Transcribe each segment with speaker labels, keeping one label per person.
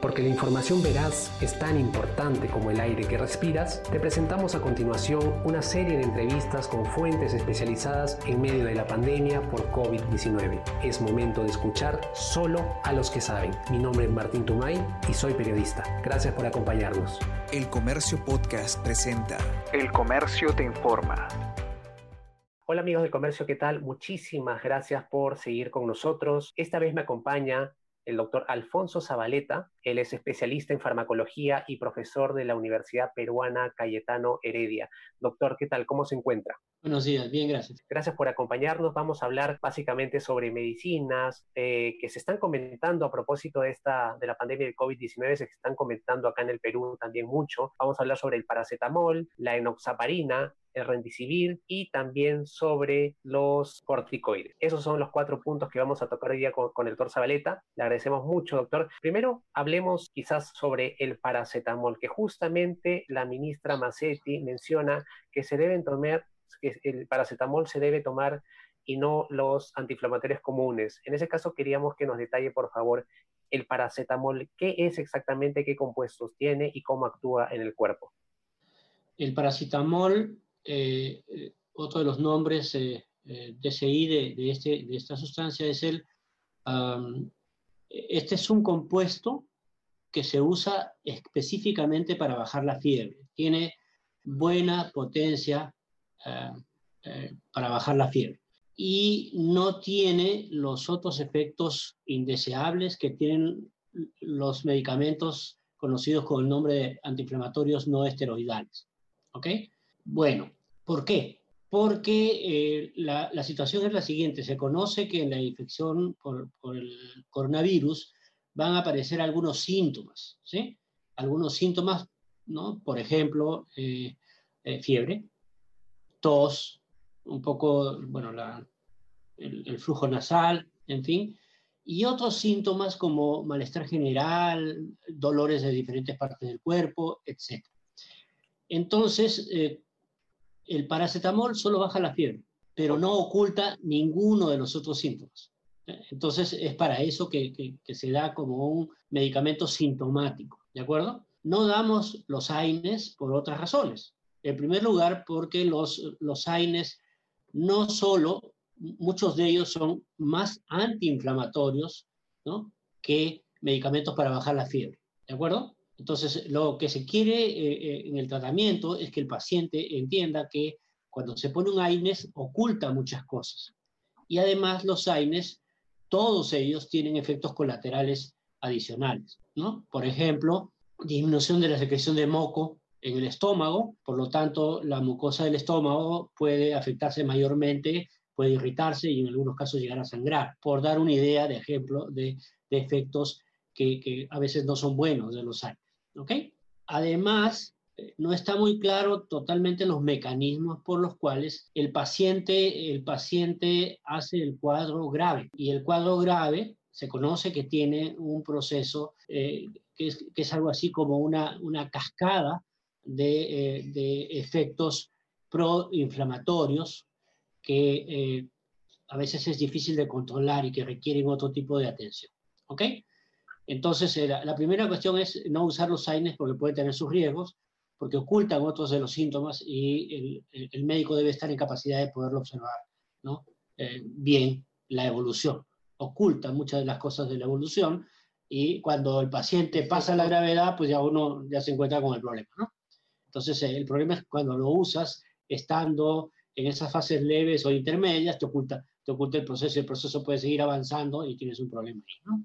Speaker 1: Porque la información veraz es tan importante como el aire que respiras, te presentamos a continuación una serie de entrevistas con fuentes especializadas en medio de la pandemia por COVID-19. Es momento de escuchar solo a los que saben. Mi nombre es Martín Tumay y soy periodista. Gracias por acompañarnos.
Speaker 2: El Comercio Podcast presenta
Speaker 3: El Comercio te informa.
Speaker 1: Hola amigos del comercio, ¿qué tal? Muchísimas gracias por seguir con nosotros. Esta vez me acompaña el doctor Alfonso Zabaleta. Él es especialista en farmacología y profesor de la Universidad Peruana Cayetano Heredia. Doctor, ¿qué tal? ¿Cómo se encuentra?
Speaker 4: Buenos días, bien, gracias.
Speaker 1: Gracias por acompañarnos. Vamos a hablar básicamente sobre medicinas eh, que se están comentando a propósito de, esta, de la pandemia del COVID-19, se están comentando acá en el Perú también mucho. Vamos a hablar sobre el paracetamol, la enoxaparina, el rendicivir y también sobre los corticoides. Esos son los cuatro puntos que vamos a tocar hoy día con, el doctor Zabaleta. Le agradecemos mucho, doctor. Primero, hablemos quizás sobre el paracetamol, que justamente la ministra Massetti menciona que se deben tomar, que el paracetamol se debe tomar y no los antiinflamatorios comunes. En ese caso, queríamos que nos detalle, por favor, el paracetamol, qué es exactamente, qué compuestos tiene y cómo actúa en el cuerpo.
Speaker 4: El paracetamol eh, eh, otro de los nombres eh, DCI de, este, de, esta sustancia es el, este es un compuesto que se usa específicamente para bajar la fiebre. Tiene buena potencia para bajar la fiebre y no tiene los otros efectos indeseables que tienen los medicamentos conocidos con el nombre de antiinflamatorios no esteroidales. ¿Ok? Bueno, ¿Por qué? Porque eh, la, situación es la siguiente, se conoce que en la infección por, el coronavirus van a aparecer algunos síntomas, ¿sí? Algunos síntomas, ¿no? Por ejemplo, eh, eh, fiebre, tos, un poco, bueno, el, flujo nasal, en fin, y otros síntomas como malestar general, dolores de diferentes partes del cuerpo, etc. Entonces, el paracetamol solo baja la fiebre, pero no oculta ninguno de los otros síntomas. Entonces es para eso que, se da como un medicamento sintomático, ¿de acuerdo? No damos los AINES por otras razones. En primer lugar, porque los, los AINES no solo, muchos de ellos son más antiinflamatorios ¿no? que medicamentos para bajar la fiebre, ¿de acuerdo? Entonces, lo que se quiere eh, eh, en el tratamiento es que el paciente entienda que cuando se pone un AINES oculta muchas cosas. Y además los AINES, todos ellos tienen efectos colaterales adicionales, ¿no? Por ejemplo, disminución de la secreción de moco en el estómago, por lo tanto, la mucosa del estómago puede afectarse mayormente, puede irritarse y en algunos casos llegar a sangrar, por dar una idea de ejemplo de, efectos que, que, a veces no son buenos de los AINES. Además, eh, no está muy claro totalmente los mecanismos por los cuales el paciente, el paciente hace el cuadro grave. Y el cuadro grave se conoce que tiene un proceso eh, que, es, algo así como una, una cascada de, eh, de efectos proinflamatorios que a veces es difícil de controlar y que requieren otro tipo de atención. ¿Ok? Entonces, eh, la, primera cuestión es no usar los AINES porque puede tener sus riesgos, porque ocultan otros de los síntomas y el, médico debe estar en capacidad de poderlo observar ¿no? Eh, bien la evolución. Oculta muchas de las cosas de la evolución y cuando el paciente pasa la gravedad, pues ya uno ya se encuentra con el problema. ¿no? Entonces, eh, el problema es cuando lo usas estando en esas fases leves o intermedias, te oculta, te oculta el proceso y el proceso puede seguir avanzando y tienes un problema ahí. ¿no?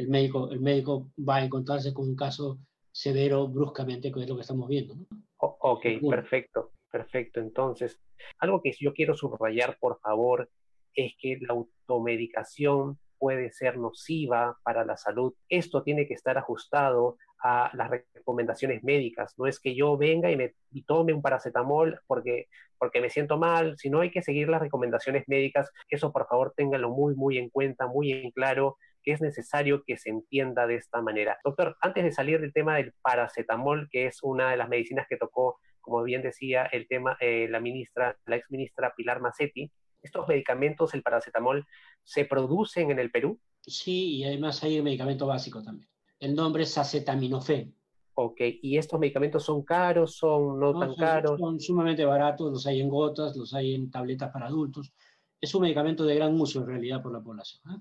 Speaker 4: El médico, el médico va a encontrarse con un caso severo bruscamente, que es lo que estamos viendo. ¿no?
Speaker 1: ok, perfecto, perfecto. Entonces, algo que yo quiero subrayar, por favor, es que la automedicación puede ser nociva para la salud. Esto tiene que estar ajustado a las recomendaciones médicas. No es que yo venga y me tome un paracetamol porque, porque me siento mal, sino hay que seguir las recomendaciones médicas. Eso, por favor, ténganlo muy, muy en cuenta, muy en claro que es necesario que se entienda de esta manera. Doctor, antes de salir del tema del paracetamol, que es una de las medicinas que tocó, como bien decía el tema, eh, la ministra, la ex ministra Pilar Macetti, ¿estos medicamentos, el paracetamol, se producen en el Perú?
Speaker 4: Sí, y además hay el medicamento básico también. El nombre es acetaminofén.
Speaker 1: Ok, ¿y estos medicamentos son caros, son no, tan caros?
Speaker 4: Son sumamente baratos, los hay en gotas, los hay en tabletas para adultos. Es un medicamento de gran uso en realidad por la población. ¿eh?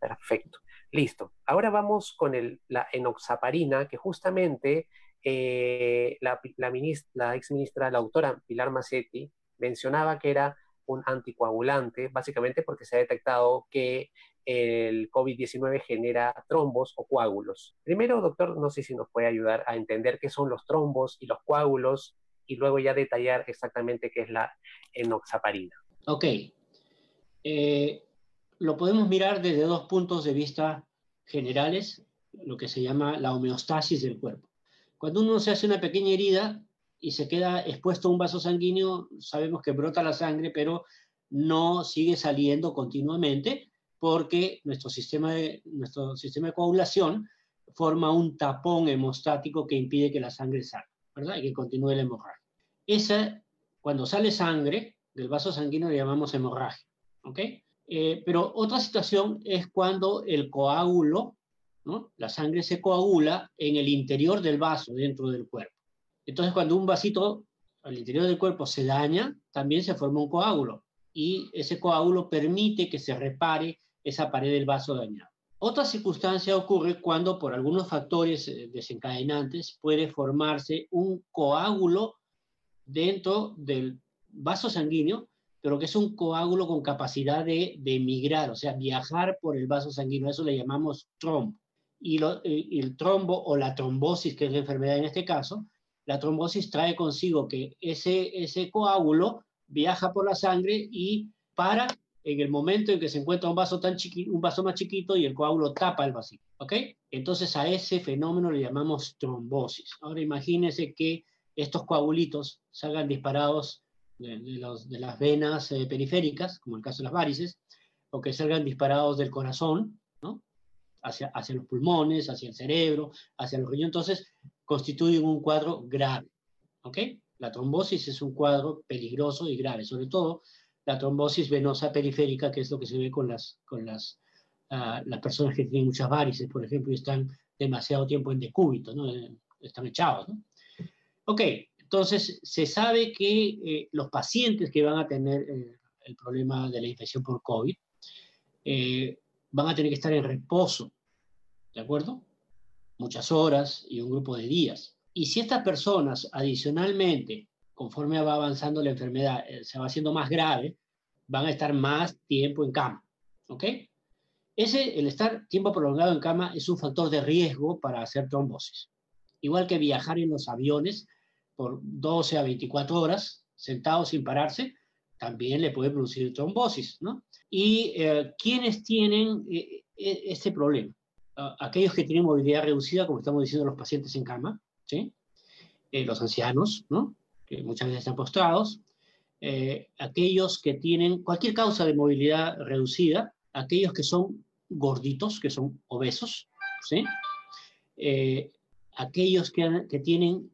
Speaker 1: Perfecto, listo. Ahora vamos con el, la enoxaparina, que justamente eh, la, la, ministra, la ex ministra, la autora Pilar Macetti, mencionaba que era un anticoagulante, básicamente porque se ha detectado que el COVID-19 genera trombos o coágulos. Primero, doctor, no sé si nos puede ayudar a entender qué son los trombos y los coágulos y luego ya detallar exactamente qué es la enoxaparina.
Speaker 4: Ok. Eh, lo podemos mirar desde dos puntos de vista generales, lo que se llama la homeostasis del cuerpo. Cuando uno se hace una pequeña herida y se queda expuesto a un vaso sanguíneo, sabemos que brota la sangre, pero no sigue saliendo continuamente porque nuestro sistema de, nuestro sistema de coagulación forma un tapón hemostático que impide que la sangre salga, ¿verdad? Y que continúe la hemorragia. Esa, cuando sale sangre del vaso sanguíneo le llamamos hemorragia, ¿ok? Eh, pero otra situación es cuando el coágulo, ¿no? la sangre se coagula en el interior del vaso, dentro del cuerpo. Entonces, cuando un vasito al interior del cuerpo se daña, también se forma un coágulo y ese coágulo permite que se repare esa pared del vaso dañado. Otra circunstancia ocurre cuando por algunos factores eh, desencadenantes puede formarse un coágulo dentro del vaso sanguíneo, pero que es un coágulo con capacidad de, de migrar, o sea, viajar por el vaso sanguíneo. Eso le llamamos trombo. Y, y el trombo o la trombosis, que es la enfermedad en este caso, la trombosis trae consigo que ese, ese coágulo viaja por la sangre y para en el momento en que se encuentra un vaso, tan chiqui, un vaso más chiquito y el coágulo tapa el vasito. ¿Ok? Entonces a ese fenómeno le llamamos trombosis. Ahora imagínense que estos coagulitos salgan disparados de las venas eh, periféricas, como el caso de las varices, o que salgan disparados del corazón, ¿no? Hacia, hacia los pulmones, hacia el cerebro, hacia los riñones. Entonces constituyen un cuadro grave. ¿Ok? La trombosis es un cuadro peligroso y grave, sobre todo la trombosis venosa periférica, que es lo que se ve con las, con las, ah, las personas que tienen muchas varices, por ejemplo, y están demasiado tiempo en decúbito, ¿no? Eh, están echados. ¿no? Ok, entonces se sabe que eh, los pacientes que van a tener eh, el problema de la infección por COVID van a tener que estar en reposo, ¿de acuerdo? Muchas horas y un grupo de días. Y si estas personas adicionalmente conforme va avanzando la enfermedad, eh, se va haciendo más grave, van a estar más tiempo en cama. ¿Ok? Ese, el estar tiempo prolongado en cama es un factor de riesgo para hacer trombosis. Igual que viajar en los aviones por 12 a 24 horas, sentado sin pararse, también le puede producir trombosis, ¿no? ¿Y eh, quiénes tienen eh, este problema? aquellos que tienen movilidad reducida, como estamos diciendo los pacientes en cama, ¿sí? los ancianos, ¿no? Que muchas veces están postrados, eh, aquellos que tienen cualquier causa de movilidad reducida, aquellos que son gorditos, que son obesos, ¿sí? Eh, aquellos que, que, tienen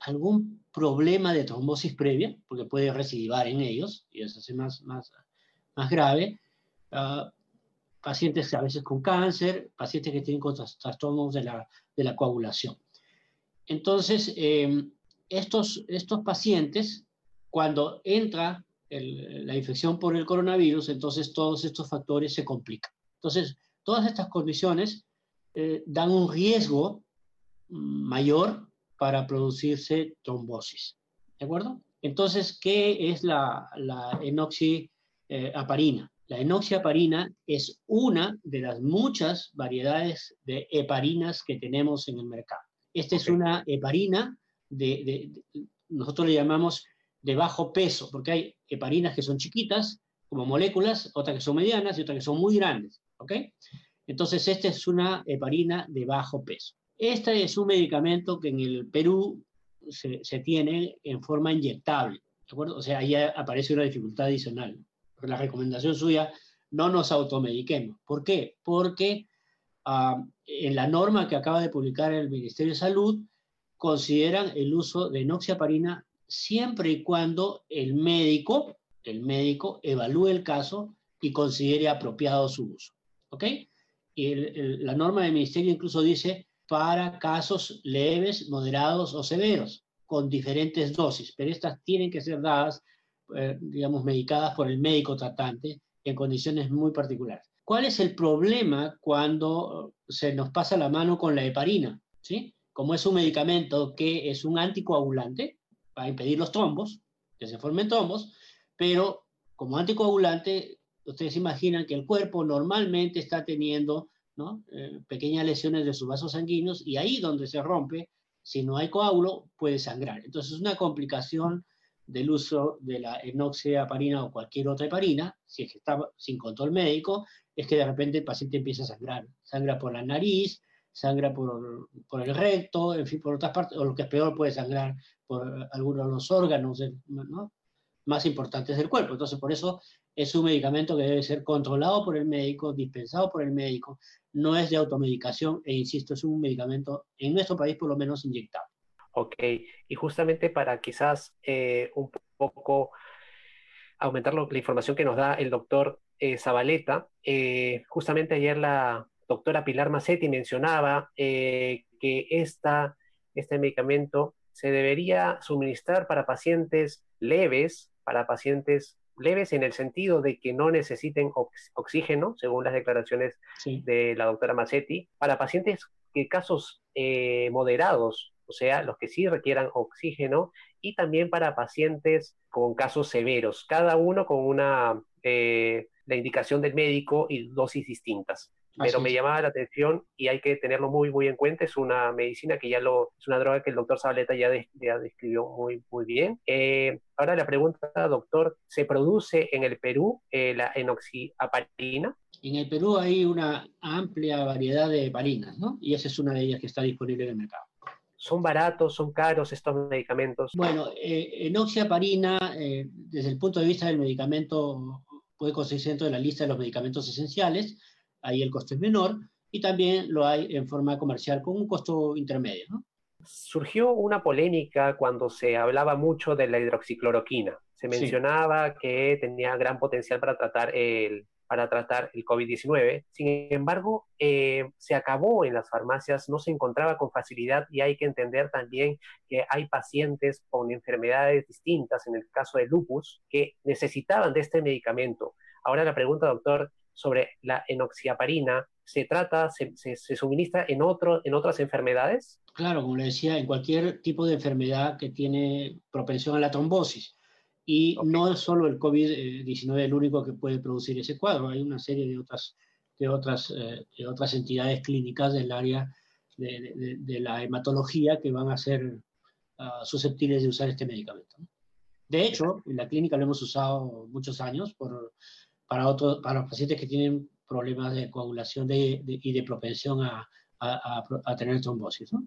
Speaker 4: algún problema de trombosis previa, porque puede recidivar en ellos, y eso hace más, más, más grave, uh, pacientes a veces con cáncer, pacientes que tienen trastornos de la, de la coagulación. Entonces, eh, estos, estos pacientes, cuando entra la infección por el coronavirus, entonces todos estos factores se complican. Entonces, todas estas condiciones eh, dan un riesgo mayor para producirse trombosis. ¿De acuerdo? Entonces, ¿qué es la, la enoxiaparina? Eh, la enoxiaparina es una de las muchas variedades de heparinas que tenemos en el mercado. Esta es una heparina de, nosotros le llamamos de bajo peso, porque hay heparinas que son chiquitas, como moléculas, otras que son medianas y otras que son muy grandes, ¿ok? Entonces, esta es una heparina de bajo peso. Este es un medicamento que en el Perú se, se tiene en forma inyectable, ¿de acuerdo? O sea, ahí aparece una dificultad adicional. La recomendación suya, no nos automediquemos. ¿Por qué? Porque uh, en la norma que acaba de publicar el Ministerio de Salud, consideran el uso de enoxiaparina siempre y cuando el médico, el médico evalúe el caso y considere apropiado su uso. ¿Ok? y la norma del ministerio incluso dice para casos leves, moderados o severos, con diferentes dosis, pero estas tienen que ser dadas, eh, digamos, medicadas por el médico tratante en condiciones muy particulares. ¿Cuál es el problema cuando se nos pasa la mano con la heparina? ¿sí? Como es un medicamento que es un anticoagulante, para impedir los trombos, que se formen trombos, pero como anticoagulante, ustedes imaginan que el cuerpo normalmente está teniendo. Eh, pequeñas lesiones de sus vasos sanguíneos y ahí donde se rompe, si no hay coágulo, puede sangrar. Entonces es una complicación del uso de la enoxiaparina o cualquier otra heparina, si está sin control médico, es que de repente el paciente empieza a sangrar. Sangra por la nariz, sangra por, por el recto, en fin, por otras partes, o lo que es peor, puede sangrar por algunos de los órganos ¿no? más importantes del cuerpo. Entonces, por eso es un medicamento que debe ser controlado por el médico, dispensado por el médico, no es de automedicación e insisto, es un medicamento en nuestro país por lo menos inyectado.
Speaker 1: Ok, y justamente para quizás eh, un poco aumentar la información que nos da el doctor eh, Zabaleta, eh, justamente ayer la doctora Pilar Macetti mencionaba que esta, este medicamento se debería suministrar para pacientes leves, para pacientes leves en el sentido de que no necesiten oxígeno, según las declaraciones de la doctora Massetti, para pacientes que casos eh, moderados, o sea, los que sí requieran oxígeno, y también para pacientes con casos severos, cada uno con una eh, la indicación del médico y dosis distintas pero me llamaba la atención y hay que tenerlo muy, muy en cuenta. Es una medicina que ya lo, es una droga que el doctor Zabaleta ya, ya describió muy, muy bien. Eh, ahora la pregunta, doctor, ¿se produce en el Perú eh, la enoxiaparina?
Speaker 4: En el Perú hay una amplia variedad de heparinas, ¿no? Y esa es una de ellas que está disponible en el mercado.
Speaker 1: ¿Son baratos, son caros estos medicamentos?
Speaker 4: Bueno, eh, enoxiaparina, eh, desde el punto de vista del medicamento, puede conseguirse dentro de la lista de los medicamentos esenciales ahí el costo es menor, y también lo hay en forma comercial con un costo intermedio.
Speaker 1: Surgió una polémica cuando se hablaba mucho de la hidroxicloroquina. Se mencionaba que tenía gran potencial para tratar el, para tratar el COVID-19. Sin embargo, eh, se acabó en las farmacias, no se encontraba con facilidad y hay que entender también que hay pacientes con enfermedades distintas, en el caso de lupus, que necesitaban de este medicamento. Ahora la pregunta, doctor, sobre la enoxiaparina, ¿se trata, se, se, suministra en, otro, en otras enfermedades?
Speaker 4: Claro, como le decía, en cualquier tipo de enfermedad que tiene propensión a la trombosis. Y no es solo el COVID-19 el único que puede producir ese cuadro, hay una serie de otras, de otras, eh, de otras entidades clínicas del área de, de, la hematología que van a ser ah, susceptibles de usar este medicamento. De hecho, en la clínica lo hemos usado muchos años por para, otros, para los pacientes que tienen problemas de coagulación y de propensión a, a, tener trombosis. ¿no?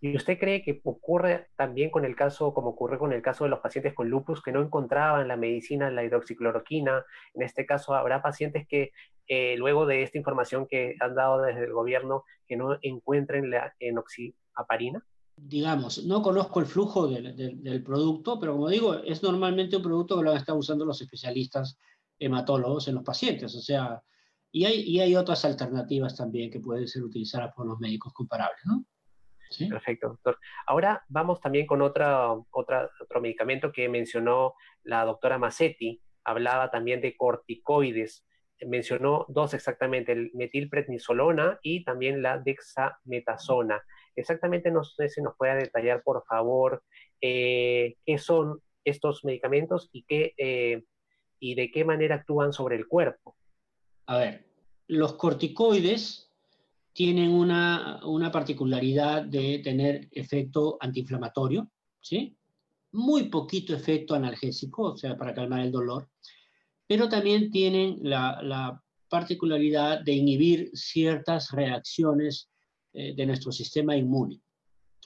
Speaker 1: ¿Y usted cree que ocurre también con el caso, como ocurre con el caso de los pacientes con lupus, que no encontraban la medicina, la hidroxicloroquina? En este caso, habrá pacientes que eh, luego de esta información que han dado desde el gobierno, que no encuentren la enoxiaparina?
Speaker 4: Digamos, no conozco el flujo del, del, producto, pero como digo, es normalmente un producto que lo han estado usando los especialistas hematólogos en los pacientes. O sea, y hay, y hay otras alternativas también que pueden ser utilizadas por los médicos comparables, ¿no?
Speaker 1: ¿Sí? Perfecto, doctor. Ahora vamos también con otra, otra, otro medicamento que mencionó la doctora Massetti. Hablaba también de corticoides. Mencionó dos exactamente, el metilprednisolona y también la dexametasona. Exactamente, no sé si nos puede detallar, por favor, eh, qué son estos medicamentos y qué eh, y de qué manera actúan sobre el cuerpo.
Speaker 4: A ver, los corticoides tienen una, particularidad de tener efecto antiinflamatorio, ¿sí? Muy poquito efecto analgésico, o sea, para calmar el dolor, pero también tienen la, particularidad de inhibir ciertas reacciones eh, de nuestro sistema inmune,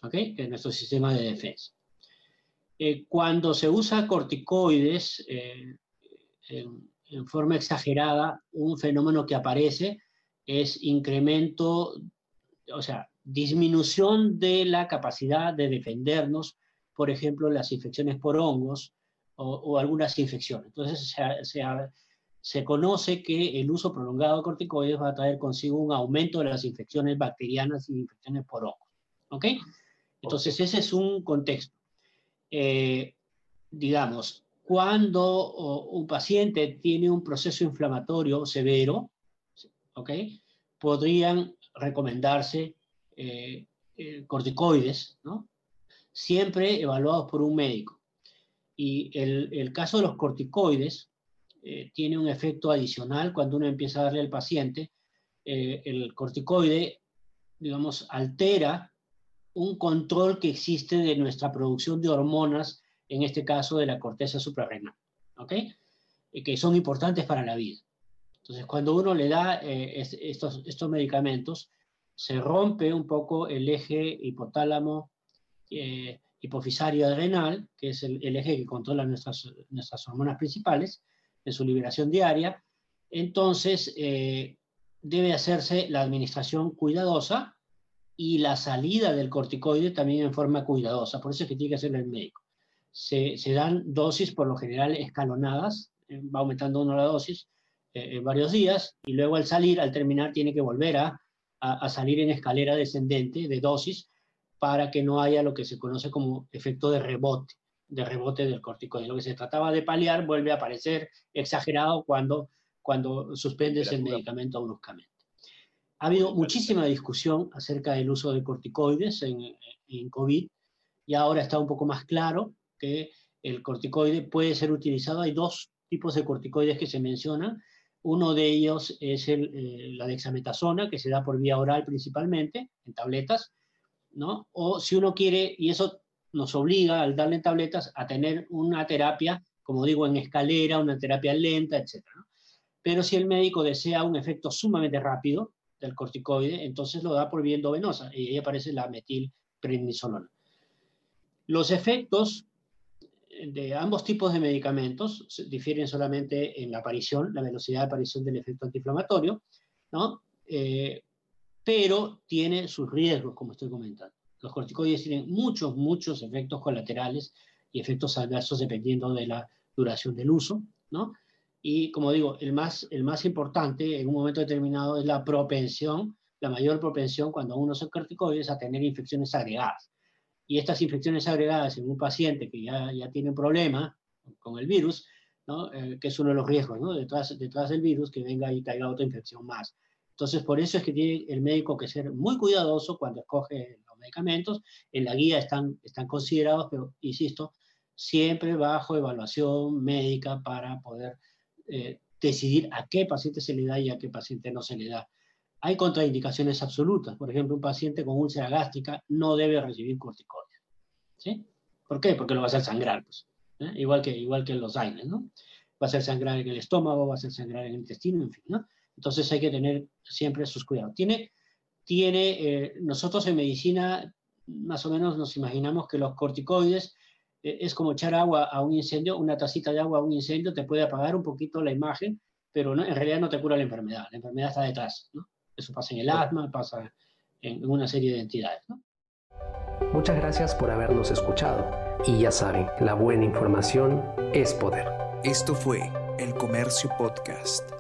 Speaker 4: ¿ok? De nuestro sistema de defensa. Eh, cuando se usa corticoides, eh, en, forma exagerada, un fenómeno que aparece es incremento, o sea, disminución de la capacidad de defendernos, por ejemplo, las infecciones por hongos o, algunas infecciones. Entonces, se conoce que el uso prolongado de corticoides va a traer consigo un aumento de las infecciones bacterianas y infecciones por hongos. ¿Ok? Entonces, ese es un contexto. Eh, digamos, cuando un paciente tiene un proceso inflamatorio severo, ¿ok? Podrían recomendarse eh, eh, corticoides, ¿no? Siempre evaluados por un médico. Y el, caso de los corticoides eh, tiene un efecto adicional cuando uno empieza a darle al paciente. El corticoide, digamos, altera un control que existe de nuestra producción de hormonas, en este caso de la corteza suprarrenal, ¿ok? que son importantes para la vida. Entonces, cuando uno le da estos, estos medicamentos, se rompe un poco el eje hipotálamo eh, hipofisario adrenal, que es el, eje que controla nuestras, nuestras hormonas principales, en su liberación diaria. Entonces, eh, debe hacerse la administración cuidadosa y la salida del corticoide también en forma cuidadosa. Por eso es que tiene que hacerlo el médico. Se, se dan dosis por lo general escalonadas, eh, va aumentando uno la dosis en varios días y luego al salir, al terminar, tiene que volver a a, salir en escalera descendente de dosis para que no haya lo que se conoce como efecto de rebote, de rebote del corticoide. Lo que se trataba de paliar vuelve a aparecer exagerado cuando, cuando suspendes el medicamento bruscamente. Ha habido muchísima discusión acerca del uso de corticoides en, en COVID y ahora está un poco más claro que el corticoide puede ser utilizado. Hay dos tipos de corticoides que se mencionan. Uno de ellos es el, eh, la dexametasona, que se da por vía oral principalmente, en tabletas, ¿no? O si uno quiere, y eso nos obliga al darle tabletas a tener una terapia, como digo, en escalera, una terapia lenta, etc. Pero si el médico desea un efecto sumamente rápido del corticoide, entonces lo da por vía endovenosa y ahí aparece la metilprednisolona. Los efectos de ambos tipos de medicamentos difieren solamente en la aparición, la velocidad de aparición del efecto antiinflamatorio, ¿no? Eh, pero tiene sus riesgos, como estoy comentando. Los corticoides tienen muchos, muchos efectos colaterales y efectos adversos dependiendo de la duración del uso, ¿no? Y como digo, el más, el más importante en un momento determinado es la propensión, la mayor propensión cuando uno usa corticoides a tener infecciones agregadas y estas infecciones agregadas en un paciente que ya, ya tiene un problema con el virus, ¿no? Eh, que es uno de los riesgos, ¿no? detrás, detrás del virus, que venga y traiga otra infección más. Entonces, por eso es que tiene el médico que ser muy cuidadoso cuando escoge los medicamentos. En la guía están, están considerados, pero insisto, siempre bajo evaluación médica para poder eh, decidir a qué paciente se le da y a qué paciente no se le da hay contraindicaciones absolutas. Por ejemplo, un paciente con úlcera gástrica no debe recibir corticoides. ¿Sí? ¿Por qué? Porque lo va a hacer sangrar, pues, ¿eh? igual, que, igual que los AINES, ¿no? Va a hacer sangrar en el estómago, va a hacer sangrar en el intestino, en fin, ¿no? Entonces hay que tener siempre sus cuidados. Tiene, tiene eh, nosotros en medicina más o menos nos imaginamos que los corticoides eh, es como echar agua a un incendio, una tacita de agua a un incendio te puede apagar un poquito la imagen, pero en realidad no te cura la enfermedad, la enfermedad está detrás, ¿no? Eso pasa en el asma, pasa en una serie de entidades.
Speaker 1: Muchas gracias por habernos escuchado. Y ya saben, la buena información es poder.
Speaker 2: Esto fue El Comercio Podcast.